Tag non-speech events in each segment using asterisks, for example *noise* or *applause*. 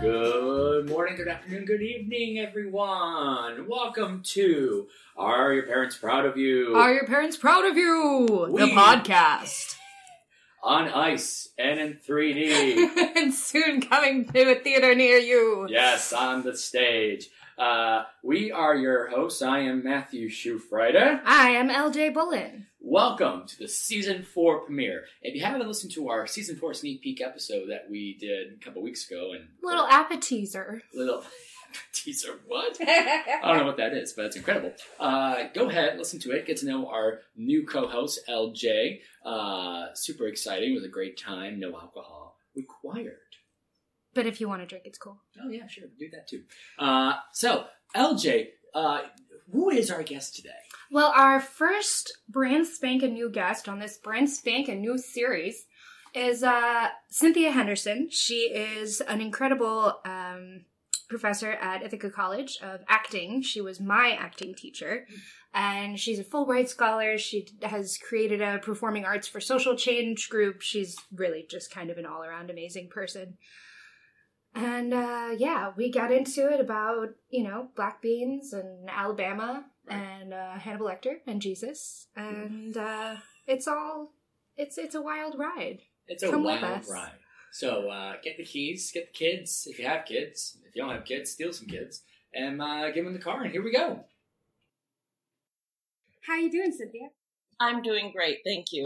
Good morning, good afternoon, good evening, everyone. Welcome to Are Your Parents Proud of You? Are your parents proud of you? The podcast. on ice and in 3D. and soon coming to a theater near you. yes, on the stage. Uh, we are your hosts. I am Matthew Schufrider. I am LJ Bullen. Welcome to the season four premiere. If you haven't listened to our season four sneak peek episode that we did a couple weeks ago, and Little appetizer. little *laughs* teaser, what? *laughs* I don't know what that is, but it's incredible. Uh, go ahead, listen to it, get to know our new co-host LJ. Uh, super exciting. It was a great time. No alcohol required. But if you want to drink, it's cool. Oh yeah, sure, do that too. Uh, so LJ, uh, who is our guest today? Well, our first brand spanking new guest on this brand spanking new series is uh, Cynthia Henderson. She is an incredible um, professor at Ithaca College of acting. She was my acting teacher, and she's a Fulbright scholar. She has created a performing arts for social change group. She's really just kind of an all around amazing person. And uh, yeah, we got into it about you know black beans and Alabama and uh, Hannibal Lecter and Jesus, and uh, it's all it's it's a wild ride. It's a Come with wild us. ride. So uh, get the keys, get the kids if you have kids. If you don't have kids, steal some kids and uh, give them the car. And here we go. How you doing, Cynthia? I'm doing great, thank you.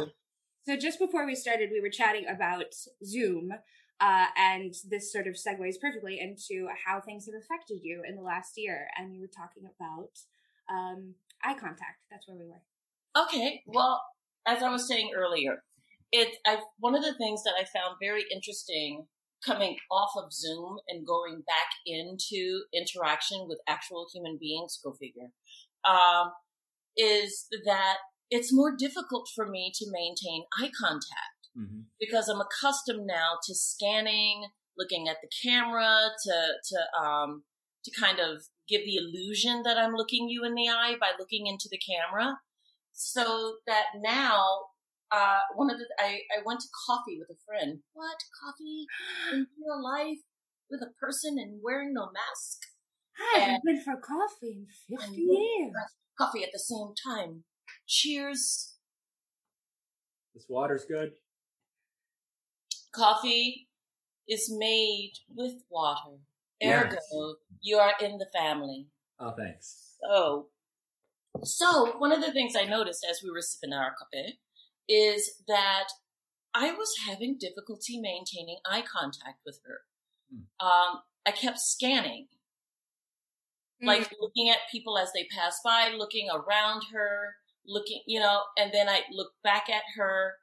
So just before we started, we were chatting about Zoom, uh, and this sort of segues perfectly into how things have affected you in the last year. And you were talking about um, eye contact. That's where we were. Okay, well, as I was saying earlier, it I one of the things that I found very interesting coming off of Zoom and going back into interaction with actual human beings, go figure, um, is that it's more difficult for me to maintain eye contact. Mm-hmm. because I'm accustomed now to scanning, looking at the camera, to to um to kind of give the illusion that I'm looking you in the eye by looking into the camera. So that now, uh, one of the I I went to coffee with a friend. What coffee *gasps* in real life with a person and wearing no mask? I haven't been for coffee in 50 years. Coffee at the same time. Cheers. This water's good. Coffee is made with water. Yes. Ergo, you are in the family. Oh, thanks. So, so one of the things I noticed as we were sipping our coffee is that I was having difficulty maintaining eye contact with her. Um, I kept scanning, like looking at people as they pass by, looking around her, looking, you know, and then I look back at her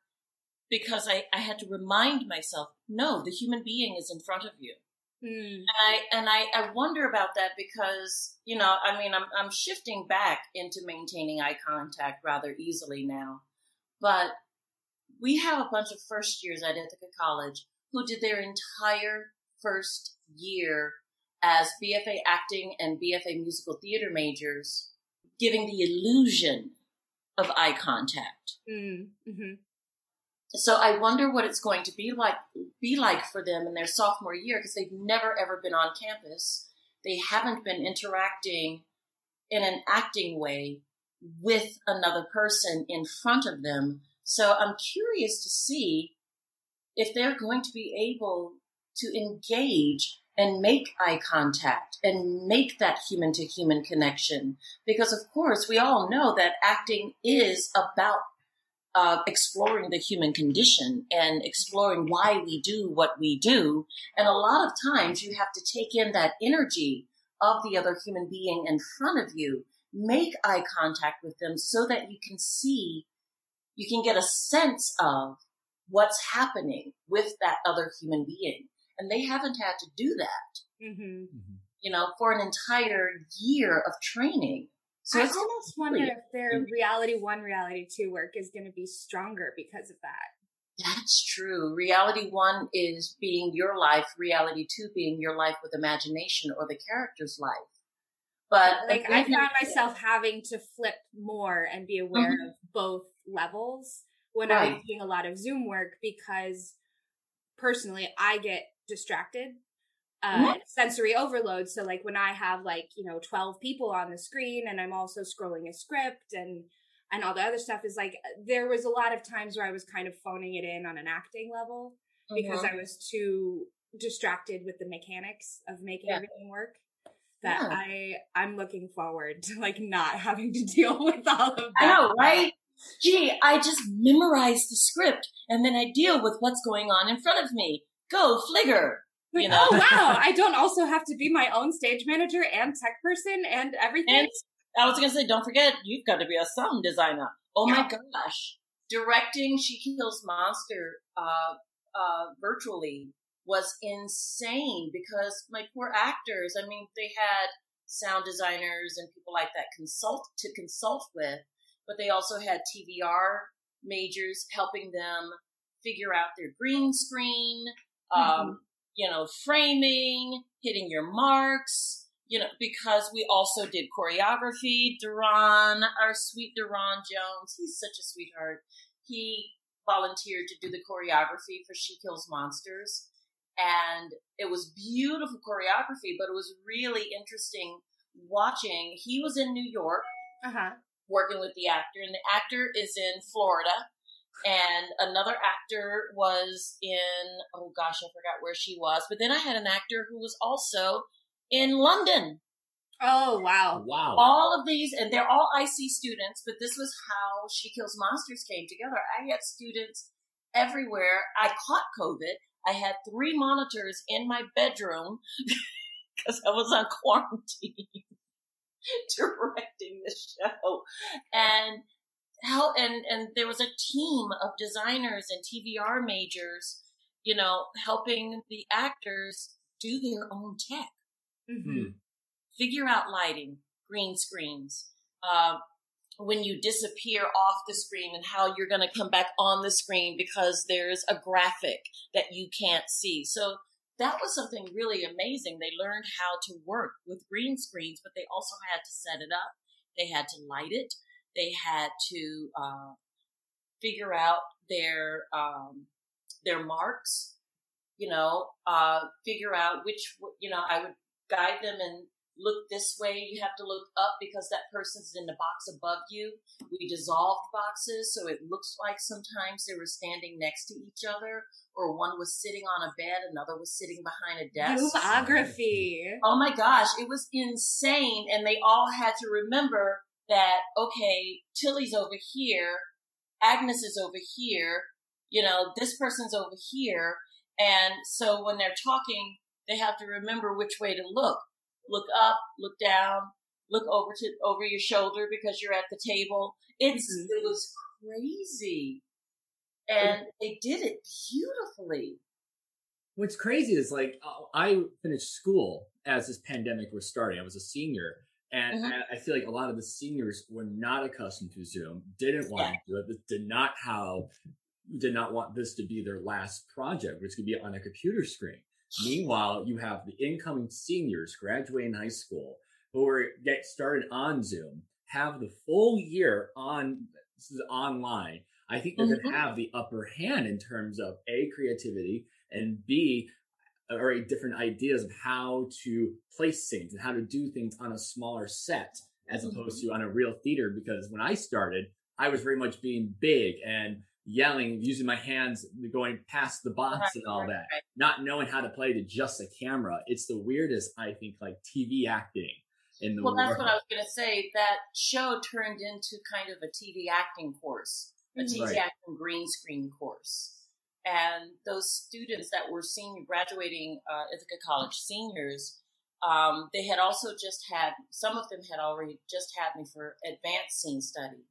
because I, I had to remind myself, no, the human being is in front of you. Mm. And I and I, I wonder about that because you know I mean I'm I'm shifting back into maintaining eye contact rather easily now, but we have a bunch of first years at Ithaca College who did their entire first year as BFA acting and BFA musical theater majors, giving the illusion of eye contact. Mm. So I wonder what it's going to be like be like for them in their sophomore year because they've never ever been on campus. They haven't been interacting in an acting way with another person in front of them. So I'm curious to see if they're going to be able to engage and make eye contact and make that human to human connection. Because of course, we all know that acting is about uh, exploring the human condition and exploring why we do what we do. And a lot of times you have to take in that energy of the other human being in front of you, make eye contact with them so that you can see, you can get a sense of what's happening with that other human being. And they haven't had to do that, hmm you know, for an entire year of training. So I almost wonder if their reality one, reality two work is going to be stronger because of that. That's true. Reality one is being your life, reality two being your life with imagination or the character's life. But like I found myself having to flip more and be aware mm-hmm. of both levels when right. I was doing a lot of Zoom work because personally I get distracted uh, mm-hmm. sensory overload. So like when I have like, you know, 12 people on the screen and I'm also scrolling a script and, and all the other stuff is like, there was a lot of times where I was kind of phoning it in on an acting level because mm-hmm. I was too distracted with the mechanics of making yeah. everything work that yeah. I I'm looking forward to like not *laughs* having to deal *laughs* with all of that. I know, right? Gee, I just memorize the script and then I deal with what's going on in front of me. Go, Fligger. Like, you *laughs* know? oh wow! I don't also have to be my own stage manager and tech person and everything. And I was gonna say, don't forget, you've got to be a sound designer. Oh yeah. my gosh! Directing She Kills Monster uh, uh, virtually was insane because my poor actors. I mean, they had sound designers and people like that consult to consult with, but they also had TVR majors helping them figure out their green screen. Um, mm-hmm you know, framing, hitting your marks, you know, because we also did choreography. Duran, our sweet Duran Jones, he's such a sweetheart. He volunteered to do the choreography for She Kills Monsters. And it was beautiful choreography, but it was really interesting watching. He was in New York, uh-huh. working with the actor, and the actor is in Florida and another actor was in oh gosh i forgot where she was but then i had an actor who was also in london. Oh wow. Wow. All of these and they're all ic students but this was how she kills monsters came together. I had students everywhere. I caught covid. I had three monitors in my bedroom *laughs* because i was on quarantine *laughs* directing the show. And how and and there was a team of designers and TVR majors, you know, helping the actors do their own tech, mm-hmm. figure out lighting, green screens. Uh, when you disappear off the screen and how you're going to come back on the screen because there's a graphic that you can't see. So that was something really amazing. They learned how to work with green screens, but they also had to set it up. They had to light it. They had to uh, figure out their um, their marks. You know, uh, figure out which you know. I would guide them and look this way. You have to look up because that person's in the box above you. We dissolved boxes, so it looks like sometimes they were standing next to each other, or one was sitting on a bed, another was sitting behind a desk. Zoomography. Oh my gosh, it was insane, and they all had to remember that, okay, Tilly's over here, Agnes is over here, you know, this person's over here. And so when they're talking, they have to remember which way to look. Look up, look down, look over to over your shoulder because you're at the table. It's mm-hmm. it was crazy. And they did it beautifully. What's crazy is like I finished school as this pandemic was starting. I was a senior and mm-hmm. I feel like a lot of the seniors were not accustomed to Zoom, didn't want yeah. to do it, did not how, did not want this to be their last project, which could be on a computer screen. Meanwhile, you have the incoming seniors graduating high school who are get started on Zoom, have the full year on this is online. I think they're mm-hmm. going to have the upper hand in terms of a creativity and b already different ideas of how to place things and how to do things on a smaller set as mm-hmm. opposed to on a real theater. Because when I started, I was very much being big and yelling, using my hands, going past the box right, and all right, that, right. not knowing how to play to just a camera. It's the weirdest, I think, like TV acting in the well, world. Well, that's what I was going to say. That show turned into kind of a TV acting course, a mm-hmm. TV acting green screen course and those students that were senior graduating uh, Ithaca College seniors, um, they had also just had some of them had already just had me for advanced scene study,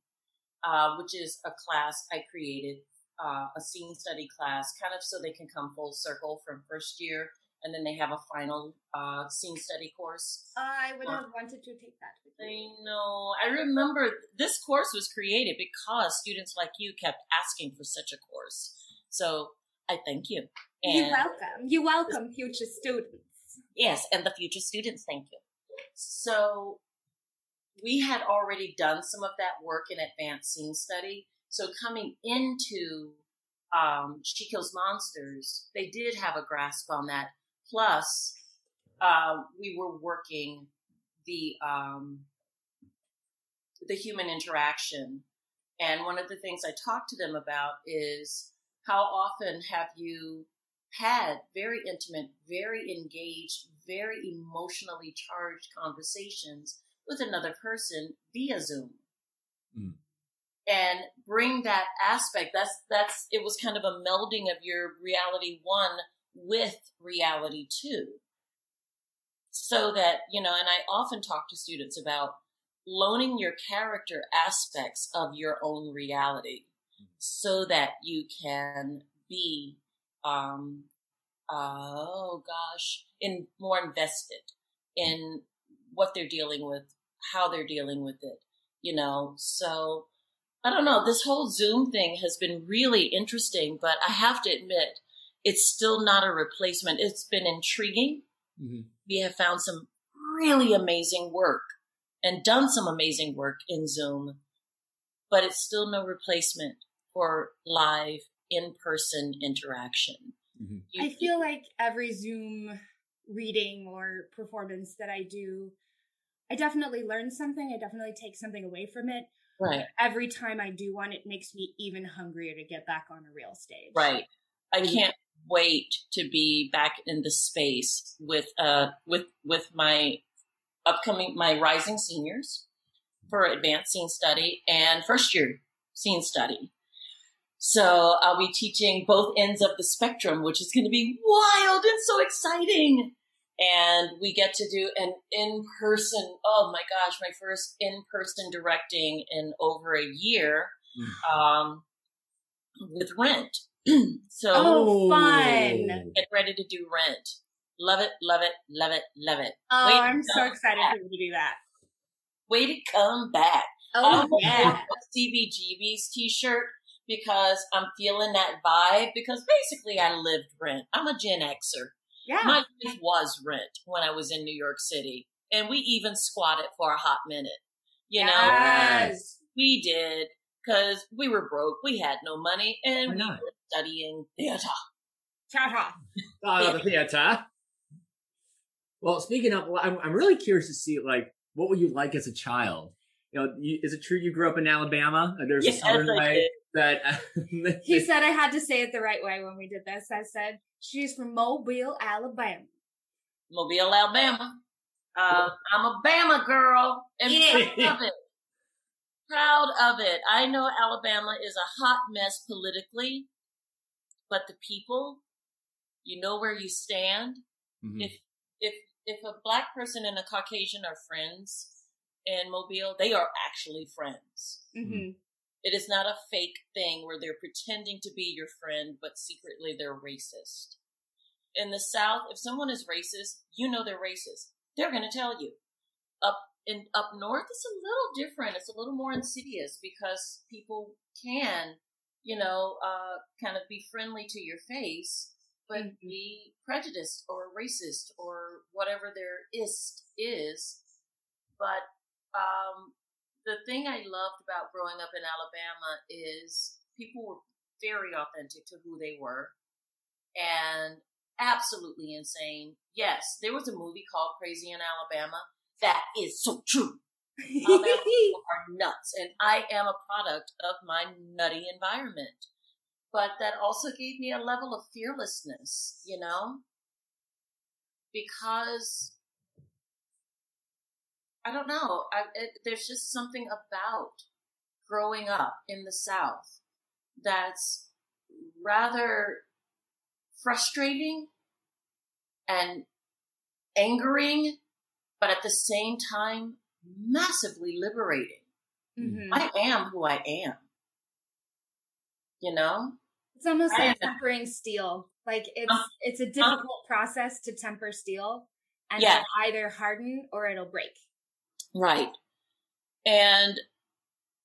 uh, which is a class I created, uh, a scene study class, kind of so they can come full circle from first year, and then they have a final uh, scene study course. I would have wanted to take that. I know. I remember this course was created because students like you kept asking for such a course. So I thank you. And You're welcome. You're welcome, future students. Yes, and the future students, thank you. So we had already done some of that work in advanced scene study. So coming into um, She Kills Monsters, they did have a grasp on that. Plus, uh, we were working the um, the human interaction, and one of the things I talked to them about is how often have you had very intimate, very engaged, very emotionally charged conversations with another person via Zoom. Mm. And bring that aspect. That's that's it was kind of a melding of your reality one with reality two. So that, you know, and I often talk to students about loaning your character aspects of your own reality so that you can be um, oh gosh, in more invested in what they're dealing with, how they're dealing with it, you know. So I don't know. This whole Zoom thing has been really interesting, but I have to admit, it's still not a replacement. It's been intriguing. Mm-hmm. We have found some really amazing work and done some amazing work in Zoom, but it's still no replacement for live in person interaction. Mm-hmm. I feel like every Zoom reading or performance that I do, I definitely learn something. I definitely take something away from it. Right. Every time I do one, it makes me even hungrier to get back on a real stage. Right. I can't wait to be back in the space with uh with with my upcoming my rising seniors for advanced scene study and first year scene study. So I'll be teaching both ends of the spectrum, which is going to be wild and so exciting. And we get to do an in person, oh my gosh, my first in person directing in over a year um, with Rent. *clears throat* so Oh, fun. get ready to do Rent. Love it, love it, love it, love it. Oh, Wait, I'm so excited back. for you to do that. Way to come back. Oh, I'm yeah. CBGB's t-shirt because I'm feeling that vibe because basically I lived rent. I'm a Gen Xer. Yeah. My life was rent when I was in New York City. And we even squatted for a hot minute. You know, yes. we did because we were broke. We had no money and Why we not? were studying theater. Cha cha. Uh, the theater. Well, speaking of, I'm, I'm really curious to see, like, what were you like as a child? You know, you, is it true you grew up in Alabama? There's Yes, a southern I way did. that. *laughs* He said I had to say it the right way when we did this. I said, she's from Mobile, Alabama. Mobile, Alabama. Uh, I'm a Bama girl and Yeah. proud of it. Proud of it. I know Alabama is a hot mess politically, but the people, you know where you stand. Mhm. If if if a black person and a Caucasian are friends in Mobile, they are actually friends. Mm-hmm. It is not a fake thing where they're pretending to be your friend, but secretly they're racist. In the South, if someone is racist, you know they're racist. They're going to tell you. Up in up north, it's a little different. It's a little more insidious because people can, you know, uh, kind of be friendly to your face, but Mhm. be prejudiced or racist or whatever their ist is. But um, the thing I loved about growing up in Alabama is people were very authentic to who they were and absolutely insane. Yes, there was a movie called Crazy in Alabama. That is so true. Alabama *laughs* people are nuts, and I am a product of my nutty environment. But that also gave me a level of fearlessness, you know? Because I don't know. I, it, there's just something about growing up in the South that's rather frustrating and angering, but at the same time, massively liberating. Mhm. I am who I am. You know? It's almost I like tempering steel. Like it's Um, it's a difficult process to temper steel, and Yeah. it'll either harden or it'll break. Right. And,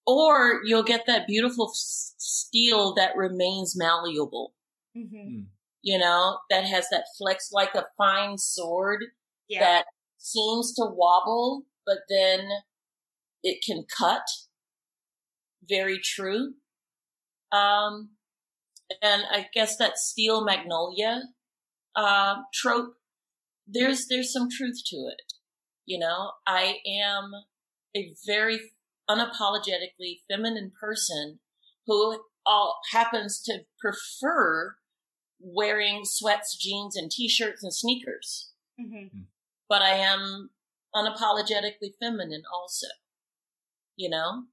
or you'll get that beautiful steel that remains malleable, Mm-hmm. you know, that has that flex like a fine sword Yeah. that seems to wobble, but then it can cut. Very true. Um, and I guess that steel magnolia uh, trope. There's there's some truth to it. You know, I am a very unapologetically feminine person who all happens to prefer wearing sweats, jeans, and t-shirts and sneakers. Mm-hmm. But I am unapologetically feminine also. You know?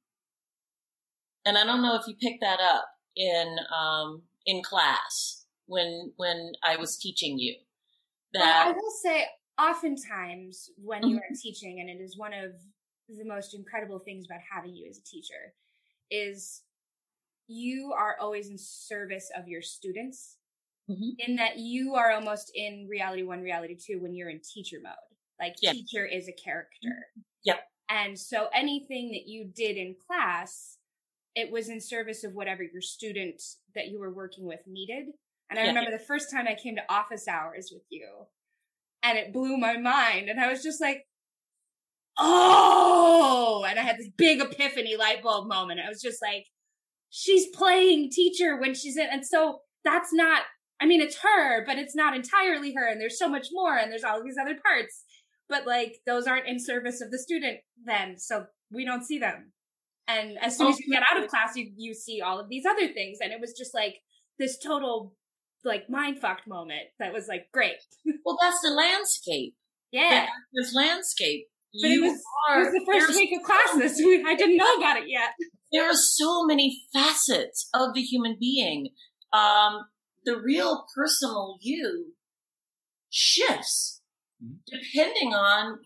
And I don't know if you picked that up in um, in class when when I was teaching you. That well, I will say oftentimes when you are teaching, and it is one of the most incredible things about having you as a teacher, is you are always in service of your students Mhm. in that you are almost in reality one reality two when you're in teacher mode like Yeah. teacher is a character Yep. and so anything that you did in class it was in service of whatever your student that you were working with needed and i Yeah. remember the first time i came to office hours with you and it blew my mind. And i was just like oh! And i had this big epiphany light bulb moment. I was just like she's playing teacher when she's in and so that's not i mean it's her but it's not entirely her and there's so much more and there's all these other parts. But like those aren't in service of the student then so we don't see them. And as soon as you get out of class you you see all of these other things and it was just like this total like mind fucked moment that was like great *laughs* well, that's the landscape. yeah This landscape. but it you was, it are was the first there's- week of class this week *laughs* i didn't know about it yet there are so many facets of the human being. Um, the real personal you shifts Mhm. depending on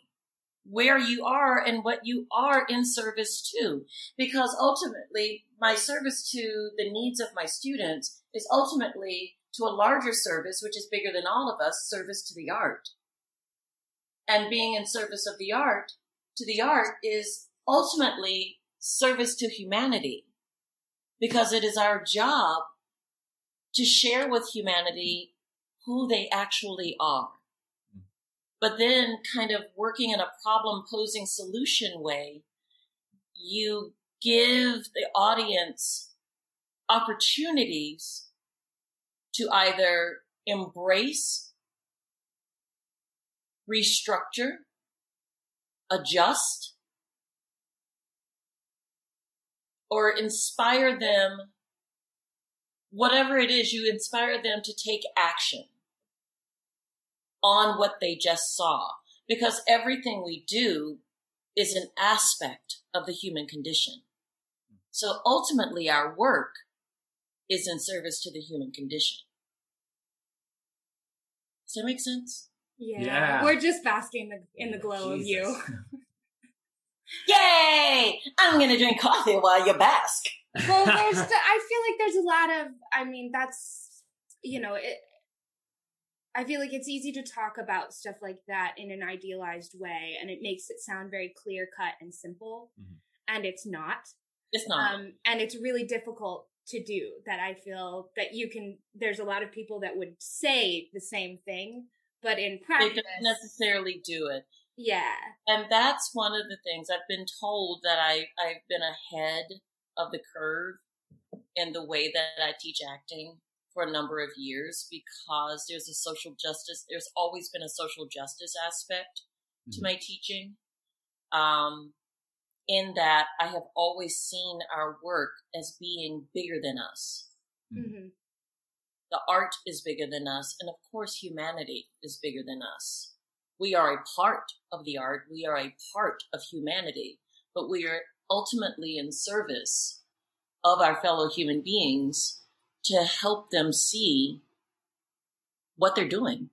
where you are and what you are in service to. Because ultimately, my service to the needs of my students is ultimately to a larger service, which is bigger than all of us, service to the art. And being in service of the art, to the art is ultimately service to humanity because it is our job to share with humanity who they actually are. But then, kind of working in a problem posing solution way, you give the audience opportunities to either embrace, restructure, adjust, or inspire them, whatever it is, you inspire them to take action on what they just saw. Because everything we do is an aspect of the human condition. So ultimately, our work is in service to the human condition. Does that make sense? yeah, Yeah. we're just basking in the, in the glow of you *laughs* Yay! I'm gonna drink coffee while you bask. well *laughs* there's the, i feel like there's a lot of i mean that's you know it i feel like it's easy to talk about stuff like that in an idealized way and it makes it sound very clear cut and simple Mhm. and it's not It's not. um and it's really difficult to do that i feel that you can there's a lot of people that would say the same thing but in practice they practice don't necessarily do it. yeah and that's one of the things I've been told that I I've been ahead of the curve in the way that I teach acting for a number of years because there's a social justice there's always been a social justice aspect to Mhm. my teaching um in that I have always seen our work as being bigger than us hmm the art is bigger than us, and of course, humanity is bigger than us. We are a part of the art, we are a part of humanity, but we are ultimately in service of our fellow human beings to help them see what they're doing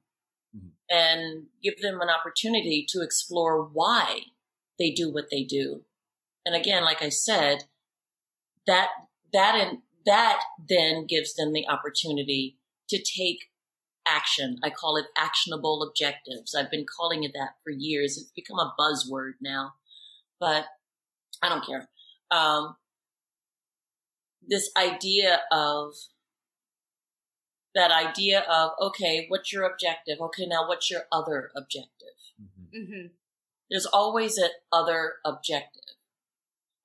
Mhm. and give them an opportunity to explore why they do what they do. And again, like I said, that that and that then gives them the opportunity to take action. I call it actionable objectives. I've been calling it that for years. It's become a buzzword now, but I don't care. Um, this idea of that idea of okay, what's your objective? Okay, now what's your other objective? Mhm. hmm There's always an other objective.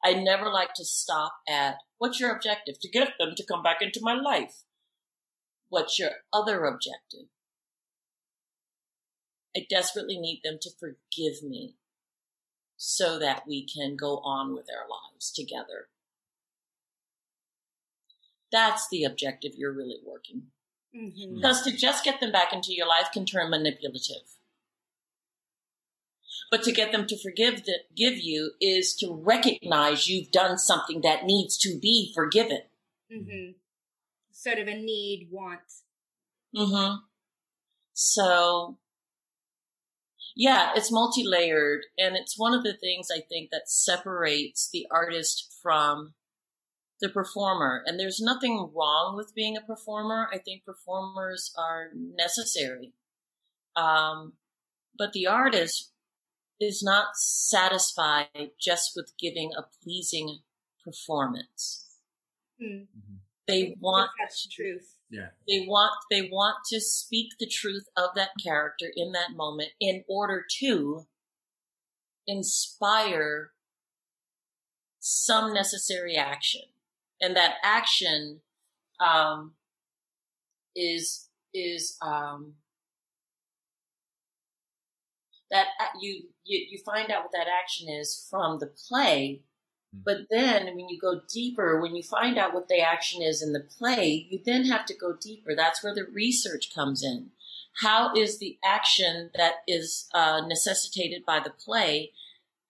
I never like to stop at what's your objective? To get them to come back into my life. What's your other objective? I desperately need them to forgive me so that we can go on with our lives together. That's the objective you're really working. Mhm. Because to just get them back into your life can turn manipulative. But to get them to forgive the, give you is to recognize you've done something that needs to be forgiven. Mhm. Sort of a need, want. Mm-hmm. So, yeah, it's multi-layered, and it's one of the things I think that separates the artist from the performer. And there's nothing wrong with being a performer. I think performers are necessary. Um, but the artist is not satisfied just with giving a pleasing performance. Hmm. They want That's truth. Yeah. they want they want to speak the truth of that character in that moment in order to inspire some necessary action and that action um, is is um, that uh, you, you you find out what that action is from the play hmm. but then when you go deeper, when you find out what the action is in the play, you then have to go deeper. That's where the research comes in. How is the action that is uh, necessitated by the play,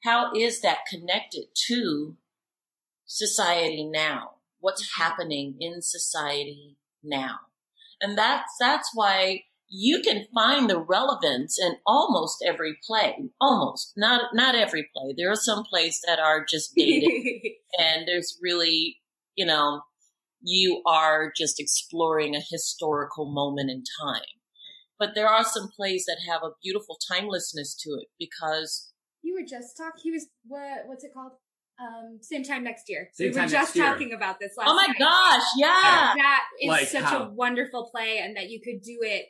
how is that connected to society now? What's mm-hmm. happening in society now? And that's, that's why you can find the relevance in almost every play. Almost. Not, not every play. There are some plays that are just dated *laughs* and there's really, you know, you are just exploring a historical moment in time. But there are some plays that have a beautiful timelessness to it because you were just talking. He was what? What's it called? Um, same time next year. Same we were just next year. talking about this last. oh my night. gosh, yeah. That is Like such how? a wonderful play, and that you could do it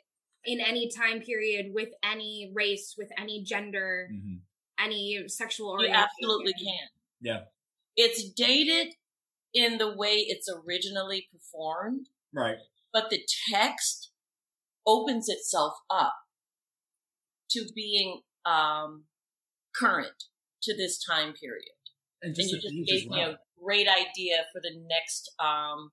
in any time period with any race, with any gender, Mhm. any sexual orientation. You absolutely can. Yeah. It's dated in the way it's originally performed, Right. but the text opens itself up to being um, current to this time period. And and you just gave as me a great idea for the next um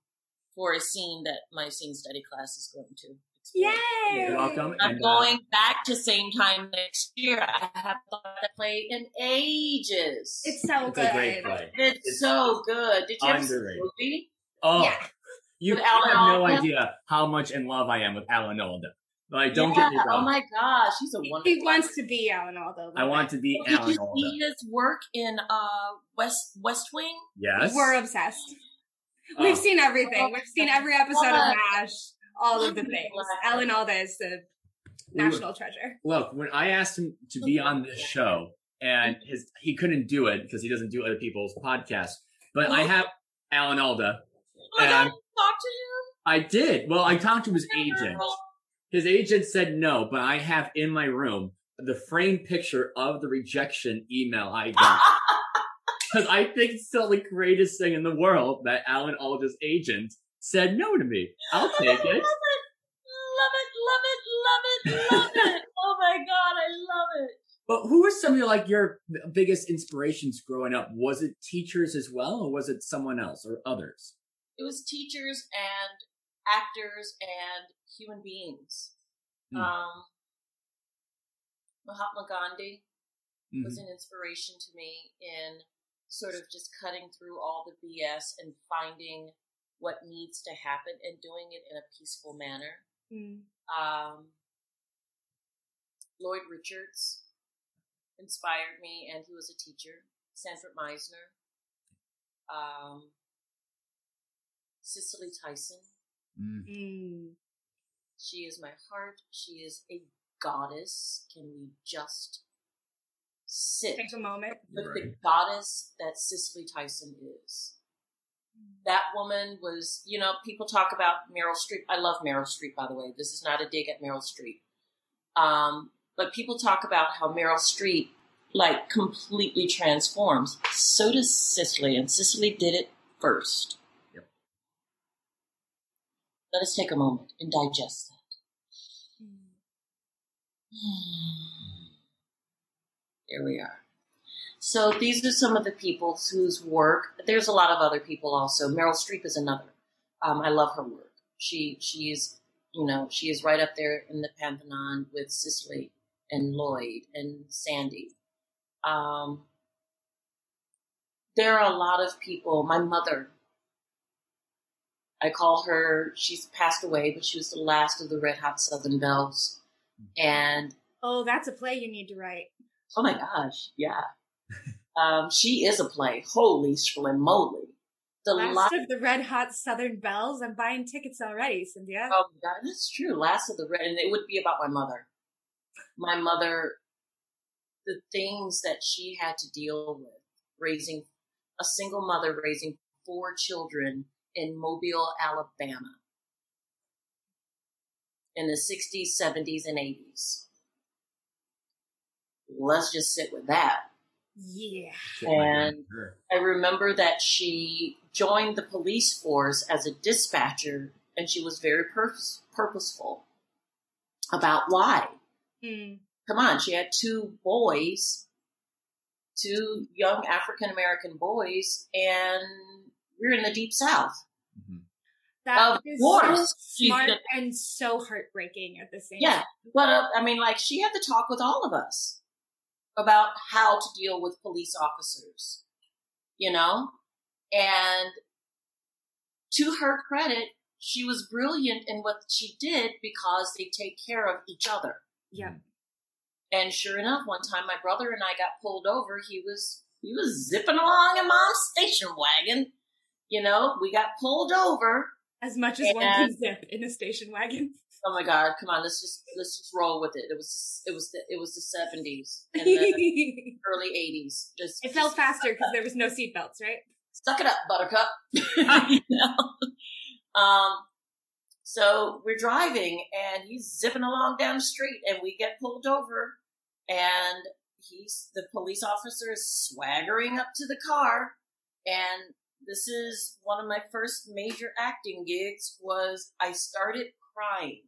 for a scene that my scene study class is going to explore. Yay! You're welcome. I'm And, uh, going back to same time next year. I haven't thought that play in ages. It's so It's good. a great play. It's it's so good. Did you ever see the movie? Oh, Yeah. you With have Alan no idea how much in love I am with Alan Alda. Like, don't yeah. get me wrong. Oh my gosh, he's a wonderful. He wants to be Alan Alda. I want to be Did Alan you Alda. see his work in uh West West Wing? Yes. We're obsessed. Oh. We've seen everything. We've seen every episode of What? MASH. All of the things. What? Alan Alda is the national treasure. Look, when I asked him to be on this show, and mm-hmm. his he couldn't do it because he doesn't do other people's podcasts. But I have Alan Alda. Oh my god, talk to him. I did. Well, I talked to his agent. His agent said no, but I have in my room the framed picture of the rejection email I got. *laughs* Because I think it's still the greatest thing in the world that Alan Alda's agent said no to me. I'll take I it. Love it, love it, love it, love it, love *laughs* it. Oh my god, I love it. But who were some of your, like your biggest inspirations growing up? Was it teachers as well, or was it someone else or others? It was teachers and actors and human beings. Hmm. Um, Mahatma Gandhi Mhm. was an inspiration to me in sort of just cutting through all the BS and finding what needs to happen and doing it in a peaceful manner. Mm. Um, Lloyd Richards inspired me, and he was a teacher. Sanford Meisner, um, Cicely Tyson. Mm. Mm. She is my heart. She is a goddess. Can we just sit Take a moment. with Right. the goddess that Cicely Tyson is? That woman was, you know, people talk about Meryl Streep. I love Meryl Streep, by the way. This is not a dig at Meryl Streep. Um, but people talk about how Meryl Streep like completely transforms. So does Cicely, and Cicely did it first. Yep. Let us take a moment and digest that. Here we are. So these are some of the people whose work. There's a lot of other people also. Meryl Streep is another. Um, I love her work. She she's you know she is right up there in the pantheon with Cicely and Lloyd and Sandy. Um, there are a lot of people. My mother. I call her. She's passed away, but she was the last of the Red Hot Southern Belles. And Oh, that's a play you need to write. oh my gosh, yeah. Um, she is a play. Holy moly. The Last last of the Red Hot Southern Belles. I'm buying tickets already, Cynthia. Oh my god, that's true. Last of the red, and it would be about my mother. My mother, the things that she had to deal with, raising a single mother, raising four children in Mobile, Alabama, in the '60s, '70s, and '80s. Let's just sit with that. Yeah. And- I remember that she joined the police force as a dispatcher, and she was very purpose- purposeful about why. Hmm. Come on, she had two boys, two young African American boys, and we're in the deep south. Mhm. That Of is course, so smart gonna- and so heartbreaking at the same Yeah, time. but uh, I mean, like she had to talk with all of us about how to deal with police officers, you know, and to her credit, she was brilliant in what she did because they take care of each other. Yeah. And sure enough, one time my brother and I got pulled over. He was he was zipping along in mom's station wagon. You know, we got pulled over. As much as one can zip in a station wagon. Oh my god, come on, let's just let's just roll with it. It was it was the it was the seventies and the *laughs* early eighties. Just it fell just faster because there was no seatbelts, right? suck it up, Buttercup. you *laughs* know? *laughs* Um, so we're driving and he's zipping along down the street and we get pulled over and he's the police officer is swaggering up to the car and this is one of my first major acting gigs was I started crying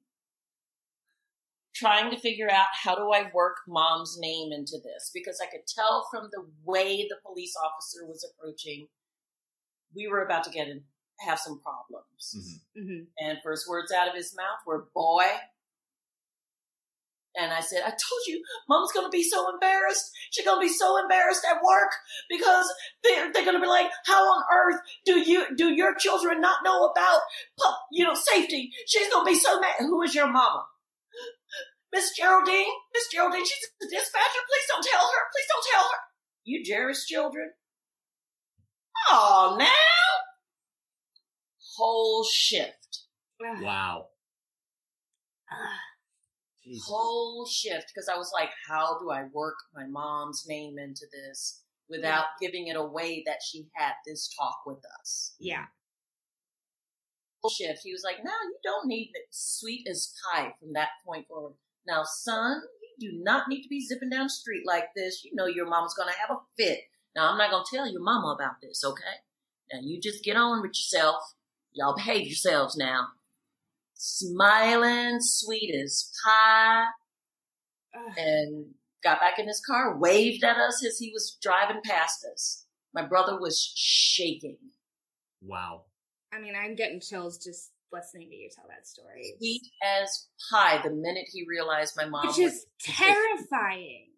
trying to figure out how do I work mom's name into this because I could tell from the way the police officer was approaching we were about to get in have some problems. Mhm. Mm-hmm. And first words out of his mouth were boy. And I said, I told you, mom's gonna be so embarrassed. She's gonna be so embarrassed at work because they're, they're gonna be like, how on earth do you, do your children not know about, you know, safety? She's gonna be so mad. Who is your mama? Miss Geraldine? Miss Geraldine, she's the dispatcher. Please don't tell her. Please don't tell her. You Jerry's children? Oh, now? Whole shift. Ah. Wow. Ah. Jesus. whole shift because I was like, how do I work my mom's name into this without giving it away that she had this talk with us? Yeah. Whole shift. He was like, no, you don't need it. Sweet as pie from that point forward. Now, son, you do not need to be zipping down the street like this. You know your mama's going to have a fit. Now, I'm not going to tell your mama about this, okay? Now, you just get on with yourself. Y'all behave yourselves now. Smiling, sweet as pie. Ugh. and got back in his car, waved at us as he was driving past us. My brother was shaking. Wow. I mean, I'm getting chills just listening to you tell that story. Sweet as pie the minute he realized my mom Which was. is terrifying.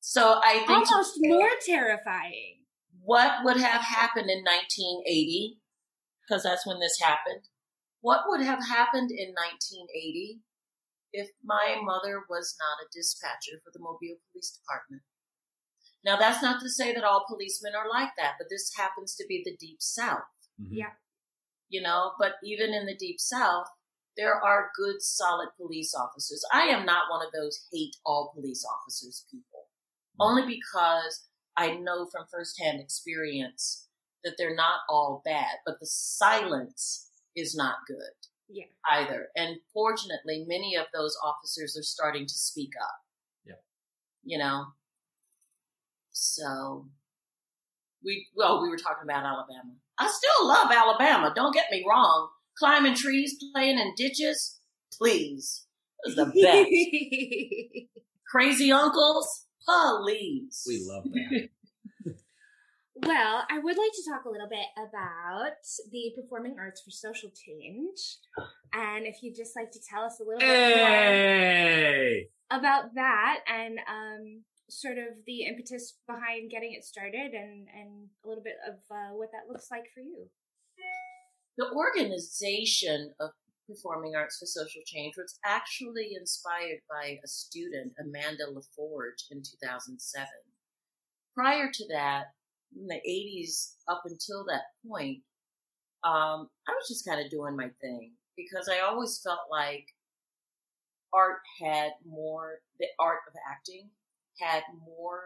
So I think Almost more terrifying. what would have happened in 1980, because that's when this happened, what would have happened in 1980 if my mother was not a dispatcher for the Mobile Police Department? Now, that's not to say that all policemen are like that, but this happens to be the Deep South. Mhm. Yeah. You know, but even in the deep south, there are good, solid police officers. I am not one of those hate all police officers people, only because I know from firsthand experience that they're not all bad, but the silence is not good Yeah. either. And fortunately, many of those officers are starting to speak up. Yeah. You know, So we well, we were talking about Alabama. I still love Alabama. Don't get me wrong. Climbing trees, playing in ditches, please. It was the best. *laughs* Crazy uncles, please. We love that. *laughs* Well, I would like to talk a little bit about the performing arts for social change. And if you'd just like to tell us a little bit more Hey! About that and um, sort of the impetus behind getting it started and, and a little bit of uh, what that looks like for you. The organization of Performing Arts for Social Change was actually inspired by a student, Amanda LaForge, in 2007. Prior to that, in the 80s up until that point, um, I was just kind of doing my thing because I always felt like art had more, the art of acting had more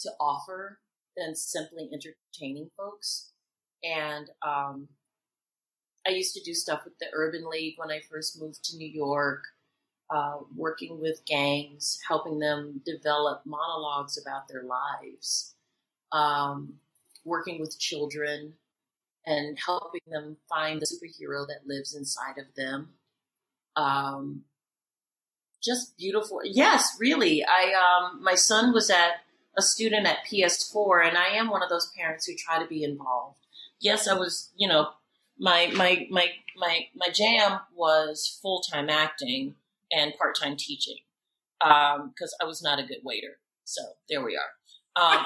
to offer than simply entertaining folks. And um, I used to do stuff with the Urban League when I first moved to New York, uh, working with gangs, helping them develop monologues about their lives um, working with children and helping them find the superhero that lives inside of them. Um, just beautiful. Yes, really. I um, my son was at a student at PS4, and I am one of those parents who try to be involved. Yes, I was. You know, my my my my my jam was full time acting and part time teaching because um, I was not a good waiter. So there we are. Um,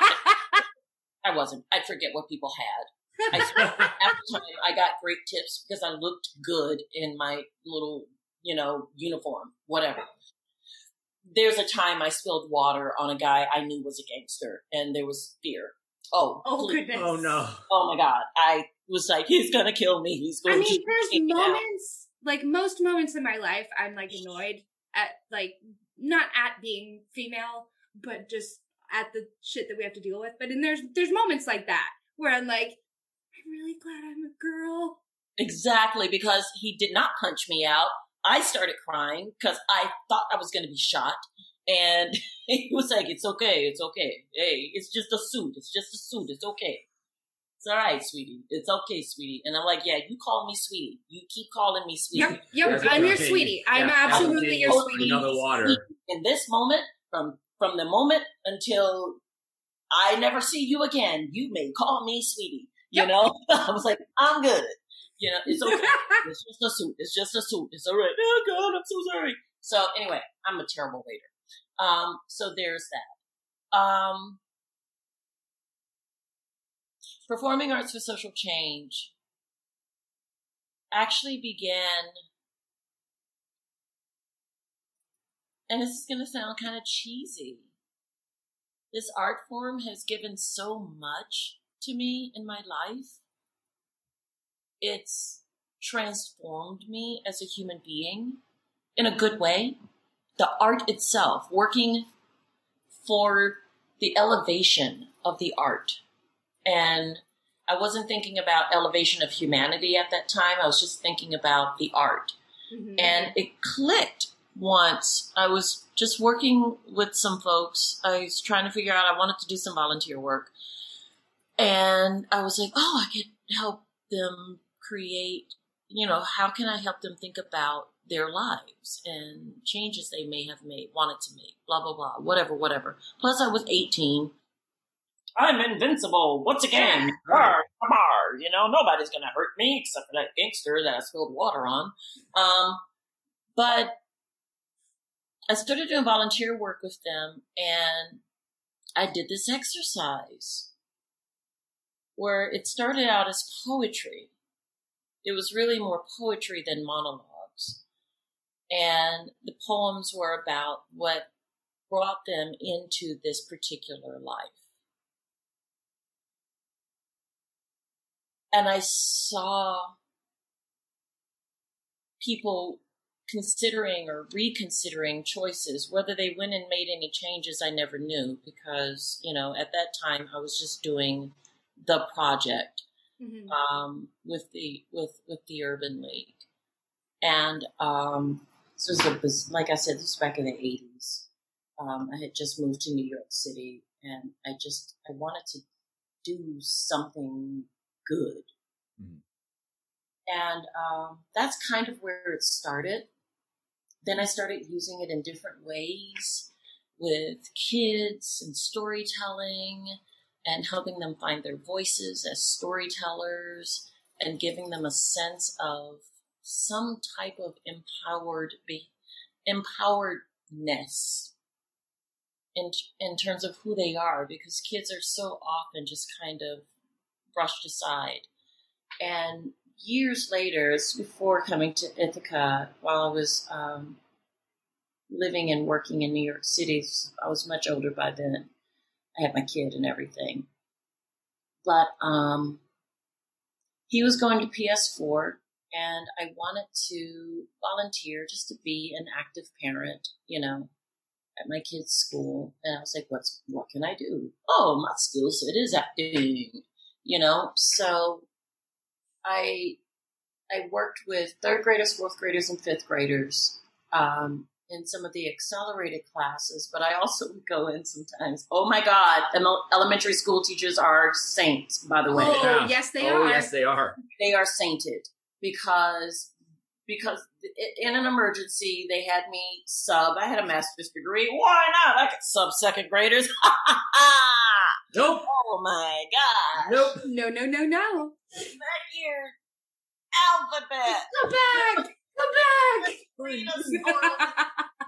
I wasn't. I forget what people had. I at the time I got great tips because I looked good in my little, you know, uniform, whatever. There's a time I spilled water on a guy I knew was a gangster, and there was fear. Oh, oh please. goodness! Oh no! Oh my god! I was like, he's gonna kill me. He's going I mean, to. there's moments like most moments in my life, I'm like annoyed at like not at being female, but just at the shit that we have to deal with. But then there's there's moments like that where I'm like, I'm really glad I'm a girl. Exactly, because he did not punch me out. I started crying because I thought I was going to be shot. And *laughs* he was like, it's okay, it's okay. Hey, it's just a suit. It's just a suit. It's okay. It's all right, sweetie. It's okay, sweetie. And I'm like, yeah, you call me sweetie. You keep calling me sweetie. Yep, yep. I'm your sweetie. I'm absolutely your sweetie. Another water. In this moment, from from the moment until I never see you again, you may call me sweetie. You yep. know, *laughs* I was like, I'm good. You know, it's okay. *laughs* it's just a suit. It's just a suit. It's all right. Oh God, I'm so sorry. So anyway, I'm a terrible waiter. Um, so there's that. Um, performing arts for social change actually began and this is going to sound kind of cheesy. This art form has given so much to me in my life. It's transformed me as a human being in a good way. The art itself, working for the elevation of the art. And I wasn't thinking about elevation of humanity at that time. I was just thinking about the art. Mm-hmm. And it clicked once. I was just working with some folks. I was trying to figure out, I wanted to do some volunteer work. And I was like, oh, I could help them create, you know, how can I help them think about their lives and changes they may have made, wanted to make, blah, blah, blah, whatever, whatever. Plus, I was 18. I'm invincible. Once again? Arr, arr, you know, nobody's gonna hurt me except for that gangster that I spilled water on. Um, but I started doing volunteer work with them and I did this exercise where it started out as poetry. It was really more poetry than monologues. And the poems were about what brought them into this particular life. And I saw people considering or reconsidering choices. Whether they went and made any changes, I never knew because, you know, at that time I was just doing the project mm-hmm. um, with the with with the Urban League, and um, this was a like I said, this was back in the eighties. Um, I had just moved to New York City and I just I wanted to do something good. Mhm. And um, that's kind of where it started. Then I started using it in different ways with kids and storytelling and helping them find their voices as storytellers and giving them a sense of some type of empowered be- empoweredness in in terms of who they are because kids are so often just kind of brushed aside. And years later before coming to ithaca while i was um, living and working in new york city i was much older by then i had my kid and everything but um, he was going to ps4 and i wanted to volunteer just to be an active parent you know at my kid's school and I was like, what's, what can I do? Oh, my skill set is acting, you know? So I, I worked with third graders, fourth graders, and fifth graders, um, in some of the accelerated classes, but I also would go in sometimes. Oh my God. Elementary school teachers are saints, by the way. Oh, Yeah. yes, they are. oh, are. yes, they are. They are sainted because because in an emergency they had me sub. I had a master's degree. Why not? I could sub second graders. *laughs* Nope. oh my god! Nope. No, no, no, no. That year, alphabet. Come back. Back. Read a story.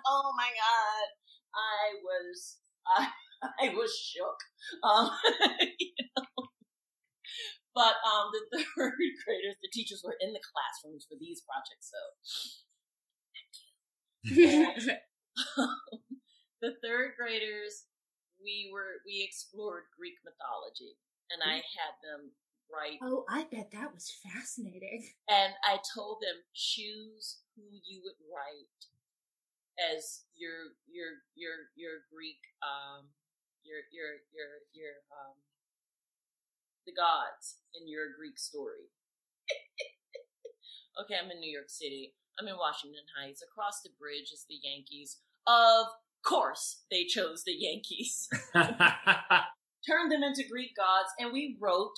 oh my god! I was I, *laughs* I was shook. Um, *laughs* you know. But um, the *laughs* third graders, the teachers were in the classrooms for these projects, so the third graders, we were we explored Greek mythology, and I had them write, oh, I bet that was fascinating. *laughs* and I told them choose who you would write as your your your your Greek um your your your your um the gods in your Greek story. *laughs* okay, I'm in New York City. I'm in Washington Heights. Across the bridge is the Yankees. Of course, they chose the Yankees. *laughs* Turned them into Greek gods, and we wrote.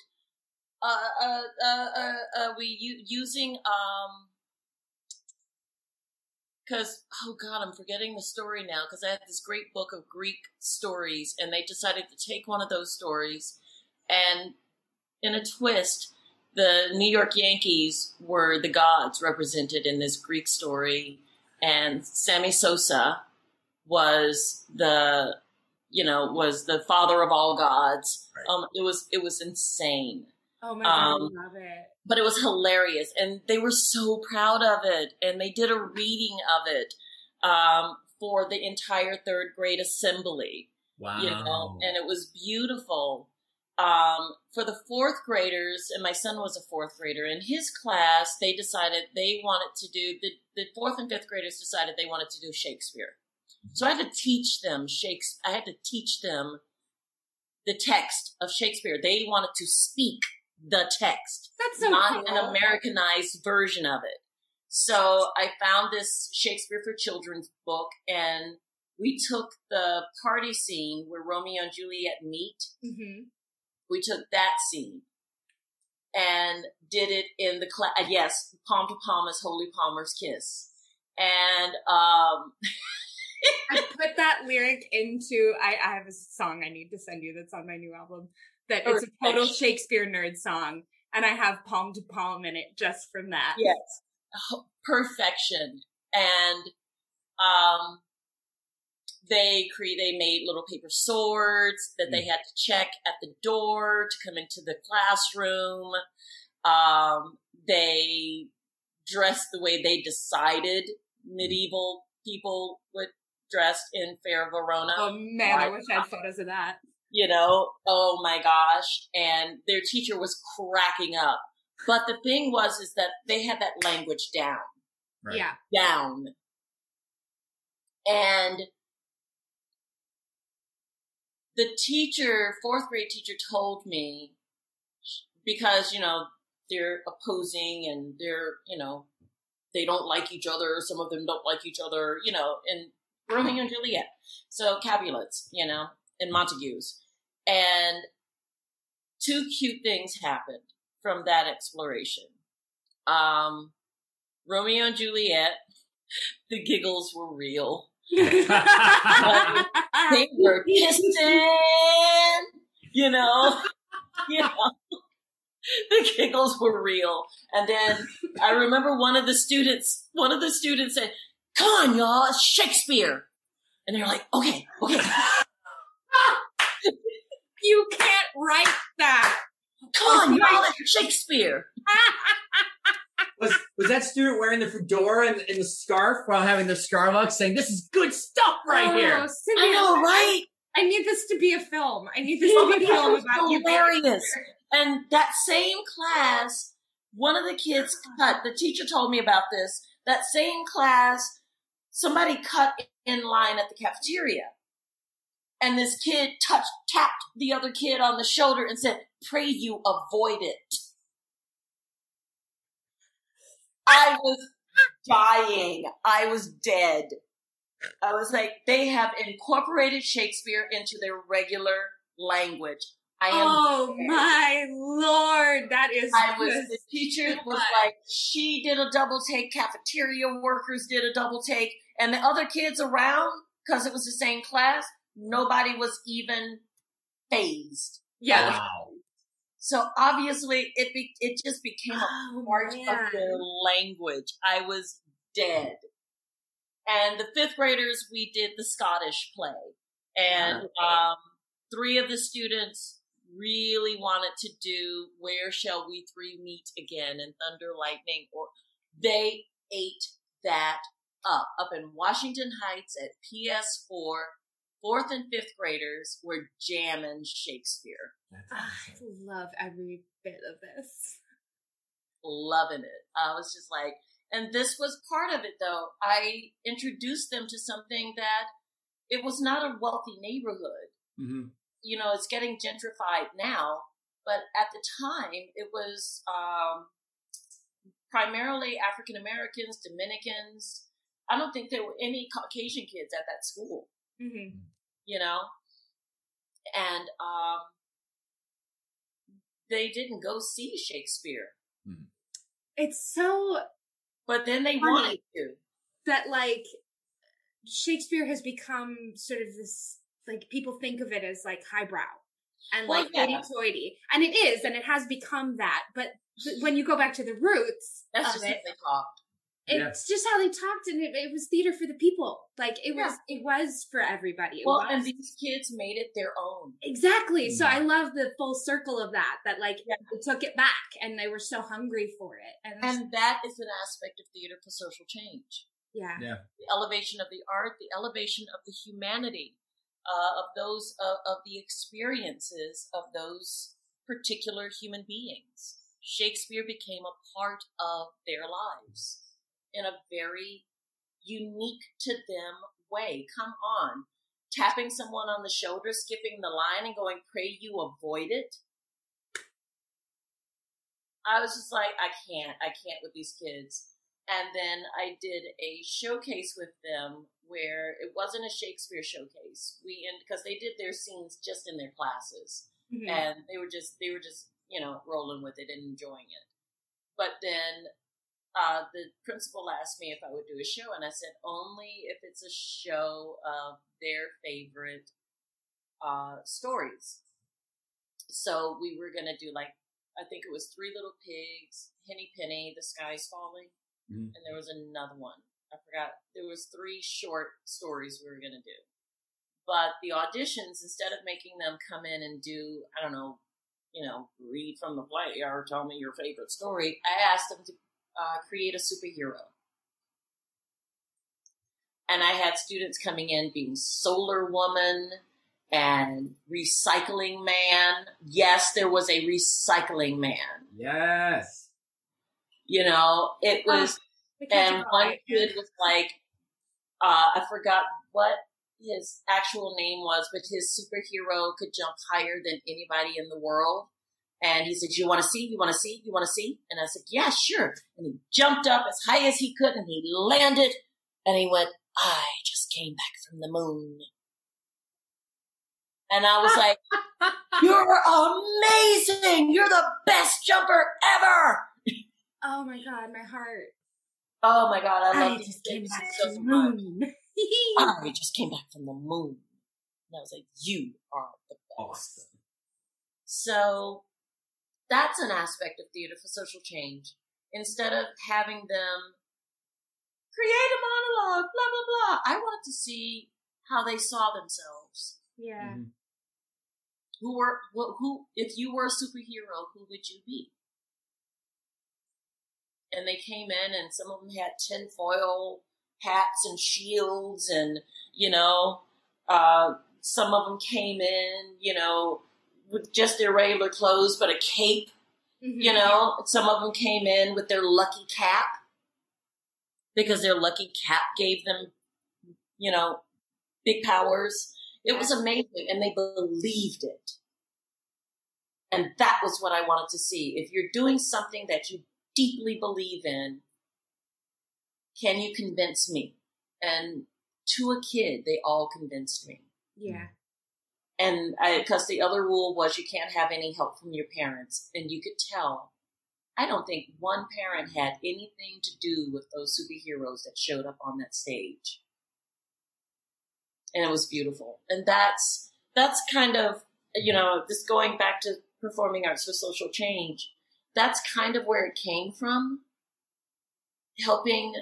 Uh, uh, uh, uh, uh we u- using um. Because oh god, I'm forgetting the story now. Because I had this great book of Greek stories, and they decided to take one of those stories, and in a twist, the New York Yankees were the gods represented in this Greek story, and Sammy Sosa was the, you know, was the father of all gods. Right. Um, it was it was insane, Oh my god, Um, I love it. but it was hilarious, and they were so proud of it, and they did a reading of it um, for the entire third grade assembly wow. you know, and it was beautiful. Um, for the fourth graders, and my son was a fourth grader, in his class, they decided they wanted to do the, the fourth and fifth graders decided they wanted to do Shakespeare. So I had to teach them Shakespeare. I had to teach them the text of Shakespeare. They wanted to speak the text That's so not cool. an Americanized version of it. So I found this Shakespeare for Children's book and we took the party scene where Romeo and Juliet meet. Mhm. We took that scene and did it in the class. Yes, palm to palm is Holy Palmer's kiss. And, um, *laughs* I put that lyric into. I, I have a song I need to send you that's on my new album. That it's a total. Shakespeare nerd song, and I have palm to palm in it just from that. yes, ho- perfection. And, um, they create, they made little paper swords that they had to check at the door to come into the classroom. Um, they dressed the way they decided medieval people would dress in Fair Verona Oh man, I wish I had photos of that. You know, oh my gosh. And their teacher was cracking up. But the thing was, is that they had that language down, Right. Yeah. down. And the teacher, fourth grade teacher told me, because, you know, they're opposing and they're, you know, they don't like each other. Some of them don't like each other, you know, and Romeo and Juliet. So Capulets, you know, in Montague's. And two cute things happened from that exploration. Um, Romeo and Juliet, *laughs* the giggles were real. *laughs* they were kissing, you know, *laughs* you know. The giggles were real. And then I remember one of the students, one of the students said, come on, y'all, it's Shakespeare. And they're like, okay, okay. You can't write that. Come on, y'all, it's Shakespeare. *laughs* was was that student wearing the fedora and, and the scarf while having the Starbucks saying, "This is good stuff right Oh, here"? Cynthia, I know, right? I need this to be a film. I need this Oh to be a film God, about you. hilarious. And that same class, one of the kids cut, the teacher told me about this, that same class, somebody cut in line at the cafeteria. And this kid touched, tapped the other kid on the shoulder and said, pray you avoid it. I was dying. I was dead. I was like, they have incorporated Shakespeare into their regular language. I am Oh my lord, that is. I was the teacher was like she did a double take, cafeteria workers did a double take, and the other kids around because it was the same class, nobody was even phased. yeah. Wow. So obviously it be, it just became a Oh, part man. of their language. I was dead. And the fifth graders, we did the Scottish play, and um, three of the students really wanted to do "Where Shall We Three Meet Again" and Thunder, Lightning, or they ate that up up in Washington Heights at PS4. Fourth and fifth graders were jamming Shakespeare. That's I love every bit of this. loving it. I was just like, and this was part of it though. I introduced them to something that it was not a wealthy neighborhood. Mhm. You know, it's getting gentrified now, but at the time it was um, primarily African Americans, Dominicans. I don't think there were any Caucasian kids at that school Mm-hmm. You know and um they didn't go see shakespeare It's so but then they Funny. wanted to that like Shakespeare has become sort of this like people think of it as like highbrow and Well, like yeah. hoity-toity, and it is, and it has become that. But when you go back to the roots that's of just it, what they talked it's just how they talked, and it, it was theater for the people. Like it was, it was for everybody. It well was. and these kids made it their own Exactly. So I love the full circle of that. That like Yeah. they took it back, and they were so hungry for it. And, and that is an aspect of theater for social change Yeah. yeah, the elevation of the art the elevation of the humanity uh, of those uh, of the experiences of those particular human beings shakespeare became a part of their lives in a very unique to them way come on tapping someone on the shoulder skipping the line and going pray you avoid it i was just like i can't i can't with these kids and then I did a showcase with them where it wasn't a Shakespeare showcase. We because they did their scenes just in their classes, Mhm. and they were just they were just you know rolling with it and enjoying it. But then uh, the principal asked me if I would do a show, and I said only if it's a show of their favorite uh, stories. So we were gonna do like I think it was Three Little Pigs, Henny Penny, The Sky's Falling Mhm. and there was another one. I forgot. There was three short stories we were going to do. But the auditions, instead of making them come in and do, I don't know, you know, read from the play or tell me your favorite story, I asked them to uh, create a superhero. And I had students coming in being Solar Woman and Recycling Man. Yes, there was a Recycling Man. Yes. You know, it was Because and you're one kid was like, uh, I forgot what his actual name was, but his superhero could jump higher than anybody in the world. And he said, "You want to see? You want to see? You want to see?" And I said, "Yeah, sure." And he jumped up as high as he could, and he landed, and he went, "I just came back from the moon." And I was like, *laughs* You're amazing! You're the best jumper ever! Oh my god, my heart. Oh my god, I love I these just came back so from the moon. *laughs* I just came back from the moon. And I was like, You are the best. Awesome. So that's an aspect of theater for social change. Instead of having them create a monologue, blah, blah, blah, I wanted to see how they saw themselves. yeah. Mhm. Who were, who, who, if you were a superhero, who would you be? And they came in and some of them had tinfoil hats and shields and, you know, uh, some of them came in, you know, with just their regular clothes, but a cape, Mhm. you know. Some of them came in with their lucky cap because their lucky cap gave them, you know, big powers. It was amazing and they believed it. And that was what I wanted to see. If you're doing something that you deeply believe in, can you convince me? And to a kid, they all convinced me. Yeah. And because the other rule was you can't have any help from your parents. And you could tell, I don't think one parent had anything to do with those superheroes that showed up on that stage. And it was beautiful. And that's, that's kind of, you know, just going back to performing arts for social change, that's kind of where it came from. Helping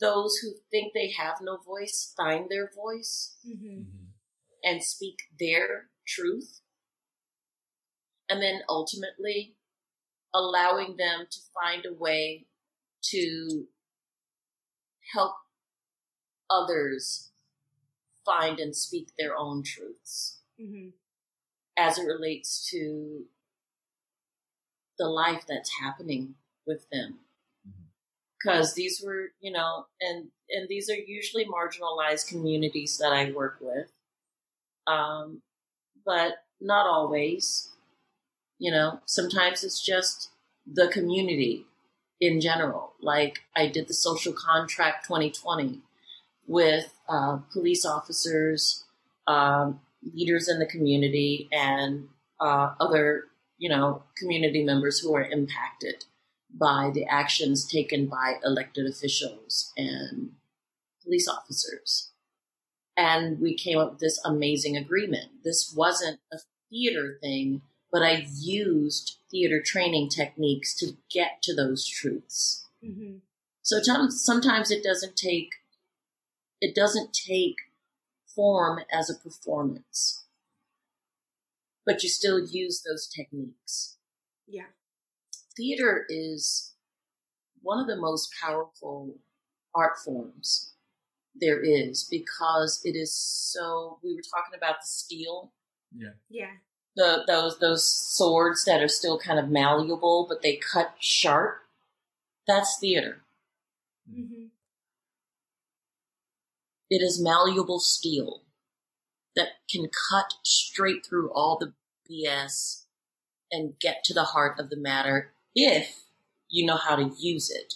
those who think they have no voice find their voice hmm Mhm. And speak their truth. And then ultimately allowing them to find a way to help others find and speak their own truths hmm as it relates to the life that's happening with them. Because these were, you know, and and these are usually marginalized communities that I work with, um, but not always. You know, sometimes it's just the community in general. Like I did the social contract 2020 with uh, police officers, um, leaders in the community, and uh, other, you know, community members who are impacted by the actions taken by elected officials and police officers. And we came up with this amazing agreement. This wasn't a theater thing, but I used theater training techniques to get to those truths. hmm So sometimes it doesn't take it doesn't take form as a performance, but you still use those techniques. Yeah. Theater is one of the most powerful art forms there is because it is so. We were talking about the steel Yeah. Yeah. The those those swords that are still kind of malleable, but they cut sharp. That's theater. hmm It is malleable steel that can cut straight through all the BS and get to the heart of the matter if you know how to use it.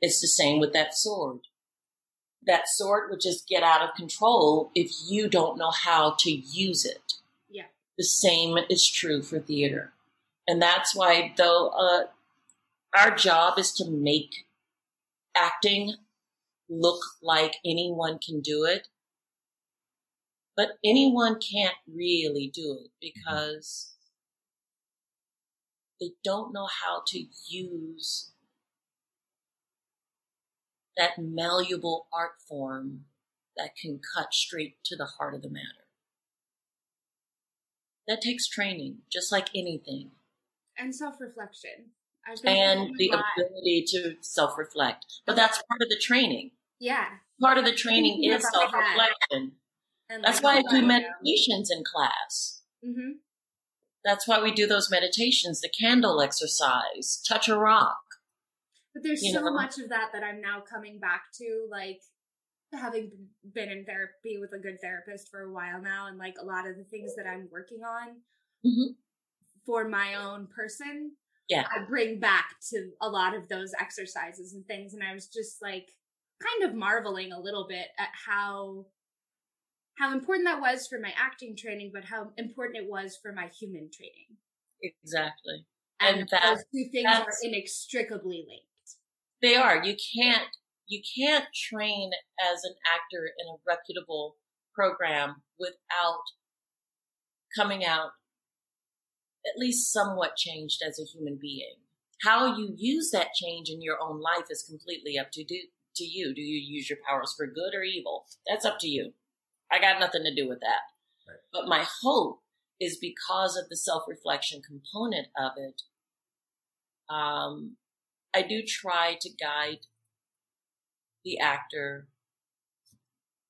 It's the same with that sword. That sword would just get out of control if you don't know how to use it. Yeah. The same is true for theater. And that's why, though, uh, our job is to make acting look like anyone can do it. But anyone can't really do it because they don't know how to use that malleable art form that can cut straight to the heart of the matter. That takes training, just like anything, And self reflection. And the lot. ability to self reflect. But that's part of the training. Yeah. Part of the training is self reflection. And That's like, why I do meditations in class. Mhm. That's why we do those meditations, the candle exercise, touch a rock. But there's you so know? much of that that I'm now coming back to, like having been in therapy with a good therapist for a while now, and like a lot of the things that I'm working on Mhm. for my own person, Yeah. I bring back to a lot of those exercises and things. And I was just like kind of marveling a little bit at how how important that was for my acting training, but how important it was for my human training. Exactly. And, And that- those two things are inextricably linked. They are. You can't you can't train as an actor in a reputable program without coming out at least somewhat changed as a human being. How you use that change in your own life is completely up to do, to you. Do you use your powers for good or evil? That's up to you. I got nothing to do with that. Right. But my hope is because of the self-reflection component of it. Um, I do try to guide the actor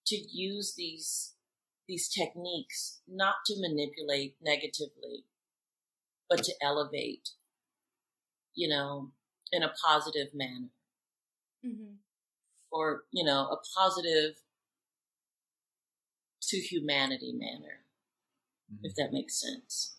to use these these techniques not to manipulate negatively but to elevate you know in a positive manner. Mm-hmm. or you know a positive to humanity manner if that makes sense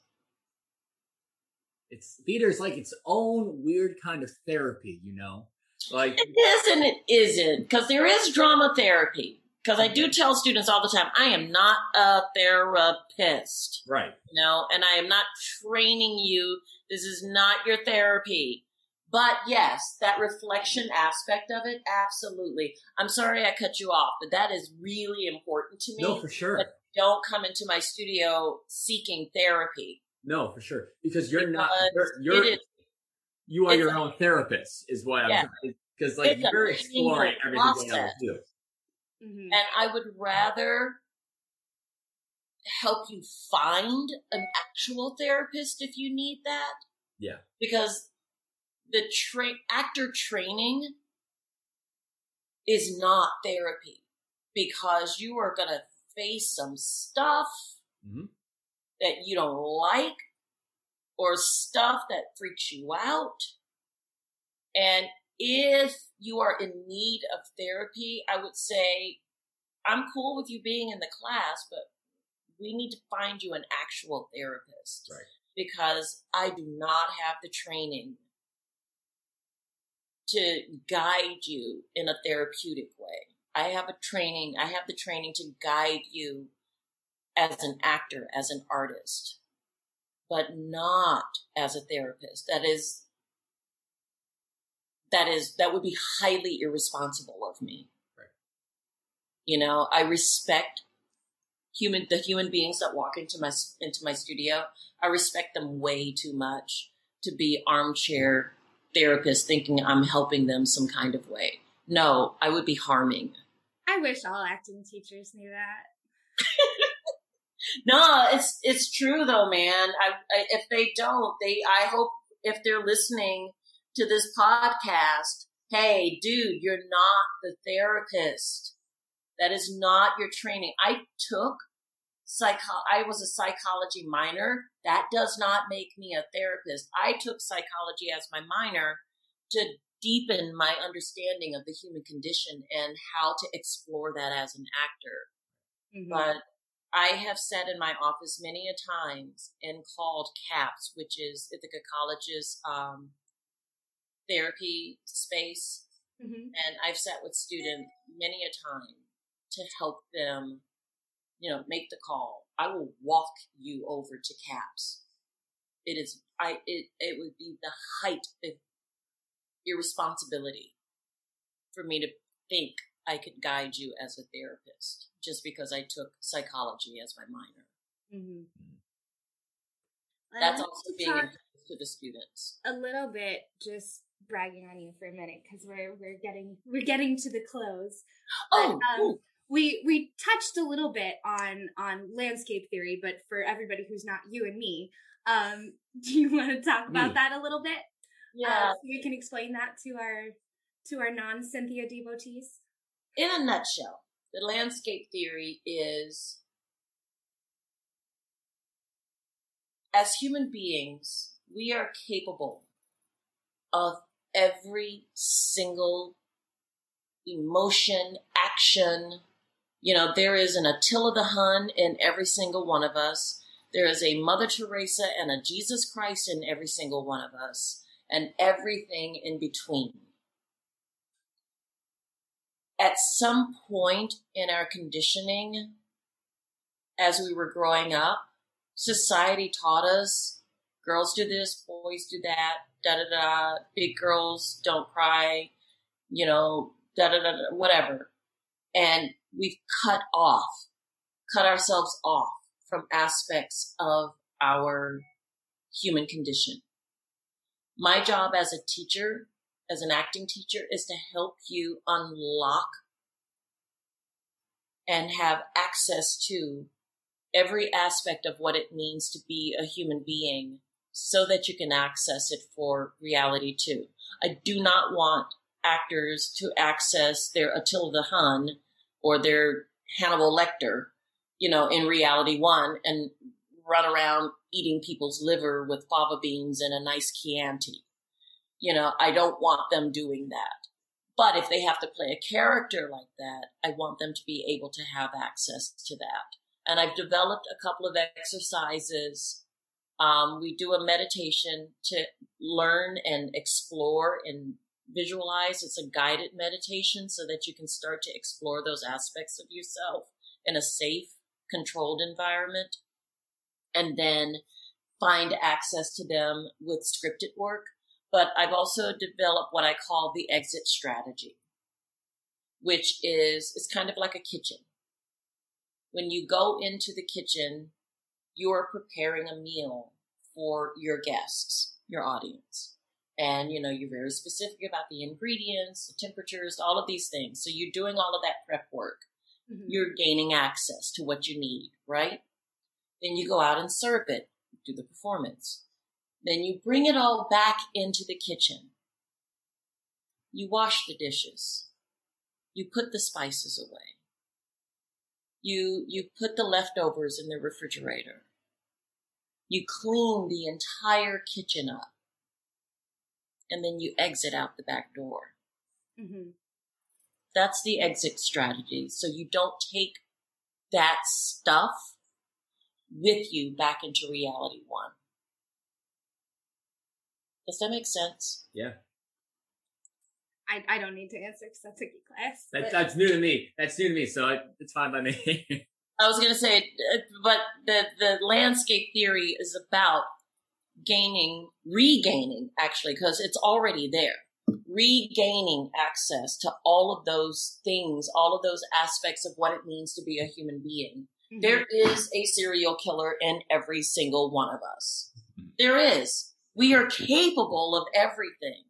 It's theater's like its own weird kind of therapy, you know? Like It is and it isn't because there is drama therapy. Because I do tell students all the time, I am not a therapist, right. you know, and I am not training you. This is not your therapy. But yes, that reflection aspect of it, absolutely. I'm sorry I cut you off, but that is really important to me. No, for sure. But don't come into my studio seeking therapy. No, for sure. Because you're not you're, you're it is you are your a- own therapist is what Yeah. I'm saying. because like It's you're exploring painful everything else process. too. Mm-hmm. And I would rather help you find an actual therapist if you need that. Yeah. Because the tra- actor training is not therapy because you are going to face some stuff Mhm. That you don't like or stuff that freaks you out. And if you are in need of therapy, I would say, I'm cool with you being in the class, but we need to find you an actual therapist. Right. Because I do not have the training to guide you in a therapeutic way. I have a training, I have the training to guide you as an actor, as an artist, but not as a therapist. That is that is that would be highly irresponsible of me. Right. You know, I respect human the human beings that walk into my into my studio. I respect them way too much to be armchair therapists thinking I'm helping them some kind of way. No, I would be harming. I wish all acting teachers knew that. *laughs* No, it's it's true though, man. I, I if they don't, they I hope if they're listening to this podcast, hey, dude, you're not the therapist. That is not your training. I took psycho. I was a psychology minor. That does not make me a therapist. I took psychology as my minor to deepen my understanding of the human condition and how to explore that as an actor. Mm-hmm. But I have sat in my office many a times and called CAPS, which is Ithaca College's um, therapy space, Mhm. and I've sat with students many a time to help them, you know, make the call. I will walk you over to CAPS. It is I it it would be the height of irresponsibility for me to think I could guide you as a therapist just because I took psychology as my minor. Mhm. That's also being to the students. a little bit, just bragging on you for a minute because we're we're getting we're getting to the close. Oh, um, we we touched a little bit on on landscape theory, but for everybody who's not you and me, um, *laughs* do you want to talk about Me. that a little bit? yeah. Uh, so we can explain that to our to our non Cynthia devotees. In a nutshell, the landscape theory is as human beings, we are capable of every single emotion, action. You know, there is an Attila the Hun in every single one of us. There is a Mother Teresa and a Jesus Christ in every single one of us, and everything in between. At some point in our conditioning, as we were growing up. Society taught us girls do this, boys do that, da da da. Big girls don't cry, you know, da da da, whatever. And we've cut off, cut ourselves off from aspects of our human condition. My job as a teacher, as an acting teacher, is to help you unlock and have access to every aspect of what it means to be a human being so that you can access it for reality too. I do not want actors to access their Attila the Hun or their Hannibal Lecter, you know, in reality one and run around eating people's liver with fava beans and a nice Chianti. You know, I don't want them doing that. But if they have to play a character like that, I want them to be able to have access to that. And I've developed a couple of exercises. Um, we do a meditation to learn and explore and visualize. It's a guided meditation so that you can start to explore those aspects of yourself in a safe, controlled environment and then find access to them with scripted work. But I've also developed what I call the exit strategy, which is, it's kind of like a kitchen. When you go into the kitchen, you're preparing a meal for your guests, your audience. And, you know, you're very specific about the ingredients, the temperatures, all of these things. So you're doing all of that prep work. Mm-hmm. You're gaining access to what you need, right? Then you go out and serve it, do the performance. Then you bring it all back into the kitchen. You wash the dishes. You put the spices away. You, you put the leftovers in the refrigerator. You clean the entire kitchen up. And then you exit out the back door. Mm-hmm. That's the exit strategy. So you don't take that stuff with you back into reality one. Does that make sense? Yeah. I, I don't need to answer because that's a your class. That, that's new to me. That's new to me, so it, it's fine by me. *laughs* I was going to say, uh, but the, the landscape theory is about gaining, regaining actually, because it's already there, regaining access to all of those things, all of those aspects of what it means to be a human being Mm-hmm. There is a serial killer in every single one of us. There is. We are capable of everything.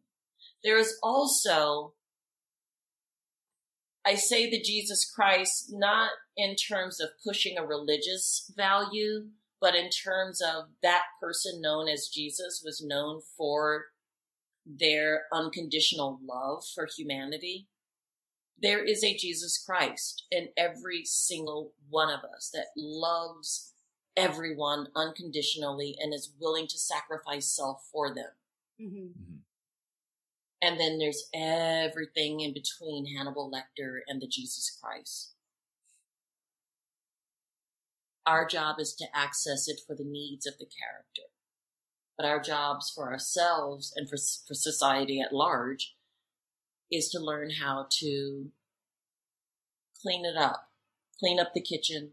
There is also, I say the Jesus Christ, not in terms of pushing a religious value, but in terms of that person known as Jesus was known for their unconditional love for humanity there is a Jesus Christ in every single one of us that loves everyone unconditionally and is willing to sacrifice self for them. Mm-hmm. mm-hmm. And then there's everything in between Hannibal Lecter and the Jesus Christ. Our job is to access it for the needs of the character. But our jobs for ourselves and for, for society at large is to learn how to clean it up, clean up the kitchen,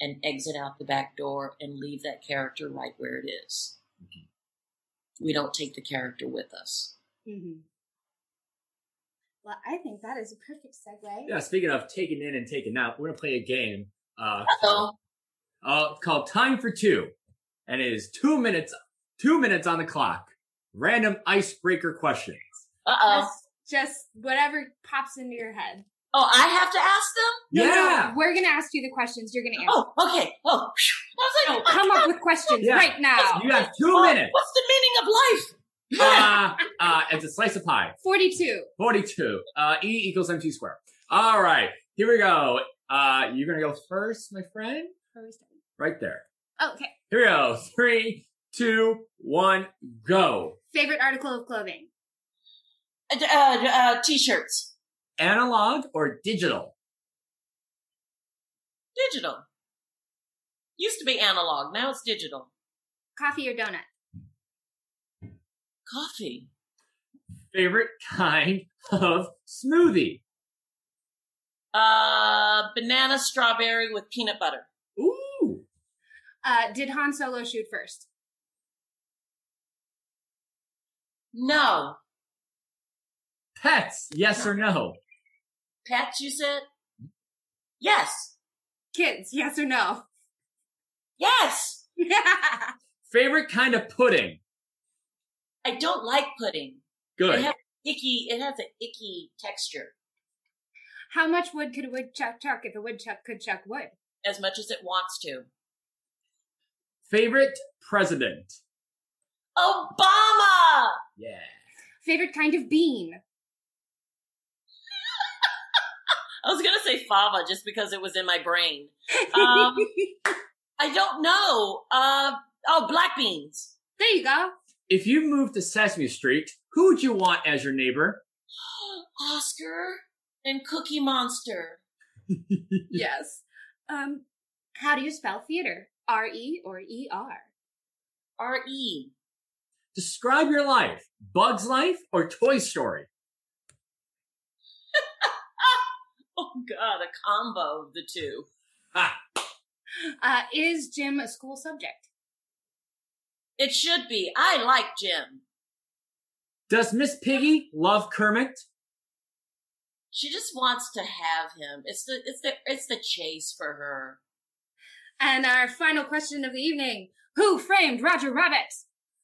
and exit out the back door and leave that character right where it is. Mm-hmm. We don't take the character with us. Mm-hmm. Well, I think that is a perfect segue. Yeah, speaking of taking in and taking out, we're going to play a game. Uh, called, uh, called Time for Two. And it is two minutes, two minutes on the clock. Random icebreaker questions. Uh oh just whatever pops into your head. Oh, I have to ask them? No, yeah. No, we're gonna ask you the questions. You're gonna answer. Oh, okay. Oh, I was like, oh, come up with questions yeah. right now. You have two minutes. What's the meaning of life? *laughs* uh, uh, it's a slice of pie. 42. 42. Uh, E equals MC squared. All right. Here we go. Uh, you're going to go first, my friend? Right there. Oh, okay. Here we go. Three, two, one, go. Favorite article of clothing? Uh, uh, uh, t-shirts. Analog or digital? Digital. Used to be analog. Now it's digital. Coffee or donut? Coffee. Favorite kind of smoothie? Uh, banana strawberry with peanut butter. Ooh. Uh, did Han Solo shoot first? No. Pets, yes or no? Pets, you said? Yes. Kids, yes or no? Yes. *laughs* Favorite kind of pudding? I don't like pudding. It Good. has icky. It has an icky texture. How much wood could a woodchuck chuck if a woodchuck could chuck wood? As much as it wants to. Favorite president? Obama. Yeah. Favorite kind of bean? I was gonna say fava just because it was in my brain. *laughs* Um, I don't know. Uh oh, black beans. there you go. If you moved to Sesame Street, who would you want as your neighbor? *gasps* Oscar and Cookie Monster. *laughs* Yes. Um, how do you spell theater? R E or E R? R E. Describe your life. Bug's Life or Toy Story? *laughs* Oh God, a combo of the two. Ha! Uh, is gym a school subject? It should be. I like gym. Does Miss Piggy love Kermit? She just wants to have him. It's the it's the it's the chase for her. And our final question of the evening: Who framed Roger Rabbit?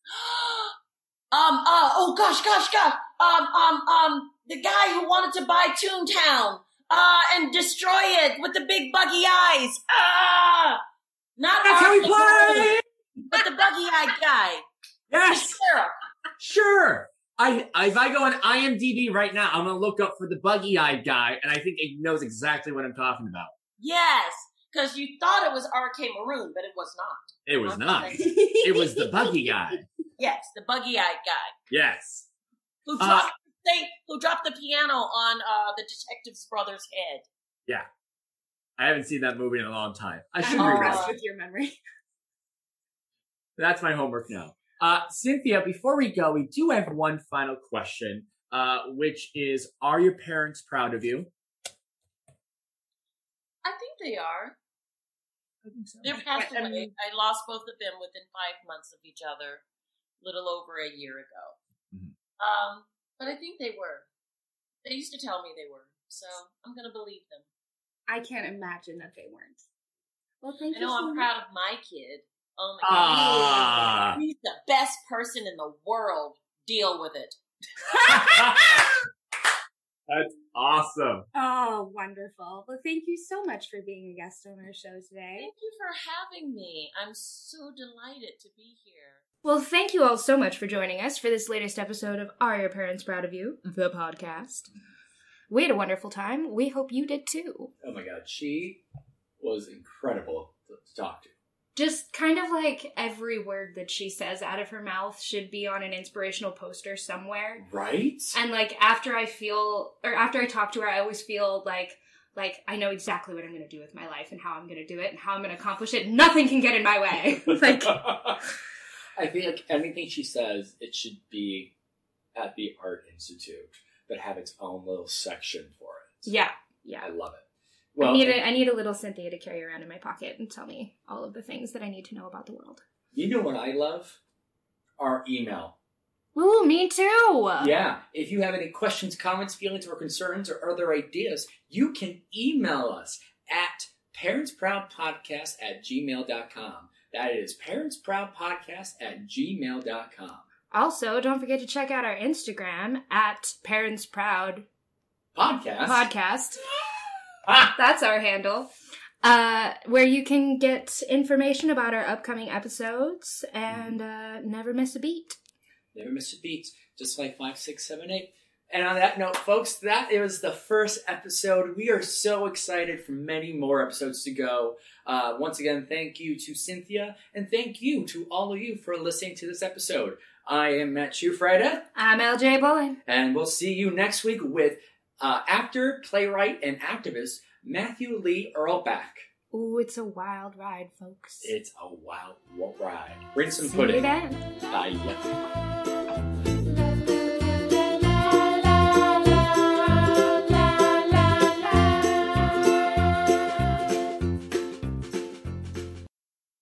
*gasps* um. Uh. Oh gosh. Gosh. Gosh. Um. Um. Um. The guy who wanted to buy Toontown. Uh. And destroy it with the big buggy eyes. Ah. Not That's how we play! But the buggy eyed guy. Yes! Sure! I, if I go on IMDb right now, I'm gonna look up for the buggy-eyed guy, and I think he knows exactly what I'm talking about. Yes. Because you thought it was R.K. Maroon, but it was not. It was not. It was the buggy guy. *laughs* Yes, the buggy-eyed guy Yes. who Uh, they, who dropped the piano on uh, the detective's brother's head. Yeah, I haven't seen that movie in a long time. I should I'm impressed with your memory. *laughs* That's my homework now. Uh, Cynthia, before we go, we do have one final question, uh, which is, are your parents proud of you? I think they are. I think so. They're passed I- I mean- I lost both of them within five months of each other, little over a year ago. Mhm. Um, but I think they were. They used to tell me they were, so I'm gonna believe them. I can't imagine that they weren't. Well, thank I you. know so I'm much. proud of my kid. Oh my Ah. god, he's the best person in the world. Deal with it. *laughs* *laughs* That's awesome. Oh, wonderful. Well, thank you so much for being a guest on our show today. Thank you for having me. I'm so delighted to be here. Well, thank you all so much for joining us for this latest episode of Are Your Parents Proud of You? The podcast. We had a wonderful time. We hope you did too. Oh my god, she was incredible to, to talk to. Just kind of like every word that she says out of her mouth should be on an inspirational poster somewhere. Right? And like after I feel or after I talk to her, I always feel like like I know exactly what I'm going to do with my life and how I'm going to do it and how I'm going to accomplish it. Nothing can get in my way. *laughs* *laughs* like I feel like anything she says, it should be at the Art Institute, but have its own little section for it. yeah, yeah. I love it. I need a, I need a little Cynthia to carry around in my pocket and tell me all of the things that I need to know about the world. you know what I love? Our email. Ooh, me too. Yeah. If you have any questions, comments, feelings, or concerns, or other ideas, you can email us at parentsproudpodcast at gmail.com. That is parentsproudpodcast at gmail.com. Also, don't forget to check out our Instagram at Parents Proud Podcast. Podcast. Ah! That's our handle. Uh, where you can get information about our upcoming episodes and uh, never miss a beat. Never miss a beat, just like five, six, seven, eight. And on that note, folks, that is the first episode. We are so excited for many more episodes to go. Uh, once again, thank you to Cynthia, and thank you to all of you for listening to this episode. I am Matt Schufrieda, I'm LJ Bullen. and we'll see you next week with uh, actor, playwright, and activist Matthew Lee Erlbach. Ooh, it's a wild ride, folks. It's a wild, wild ride. Bring some See you then. Bye.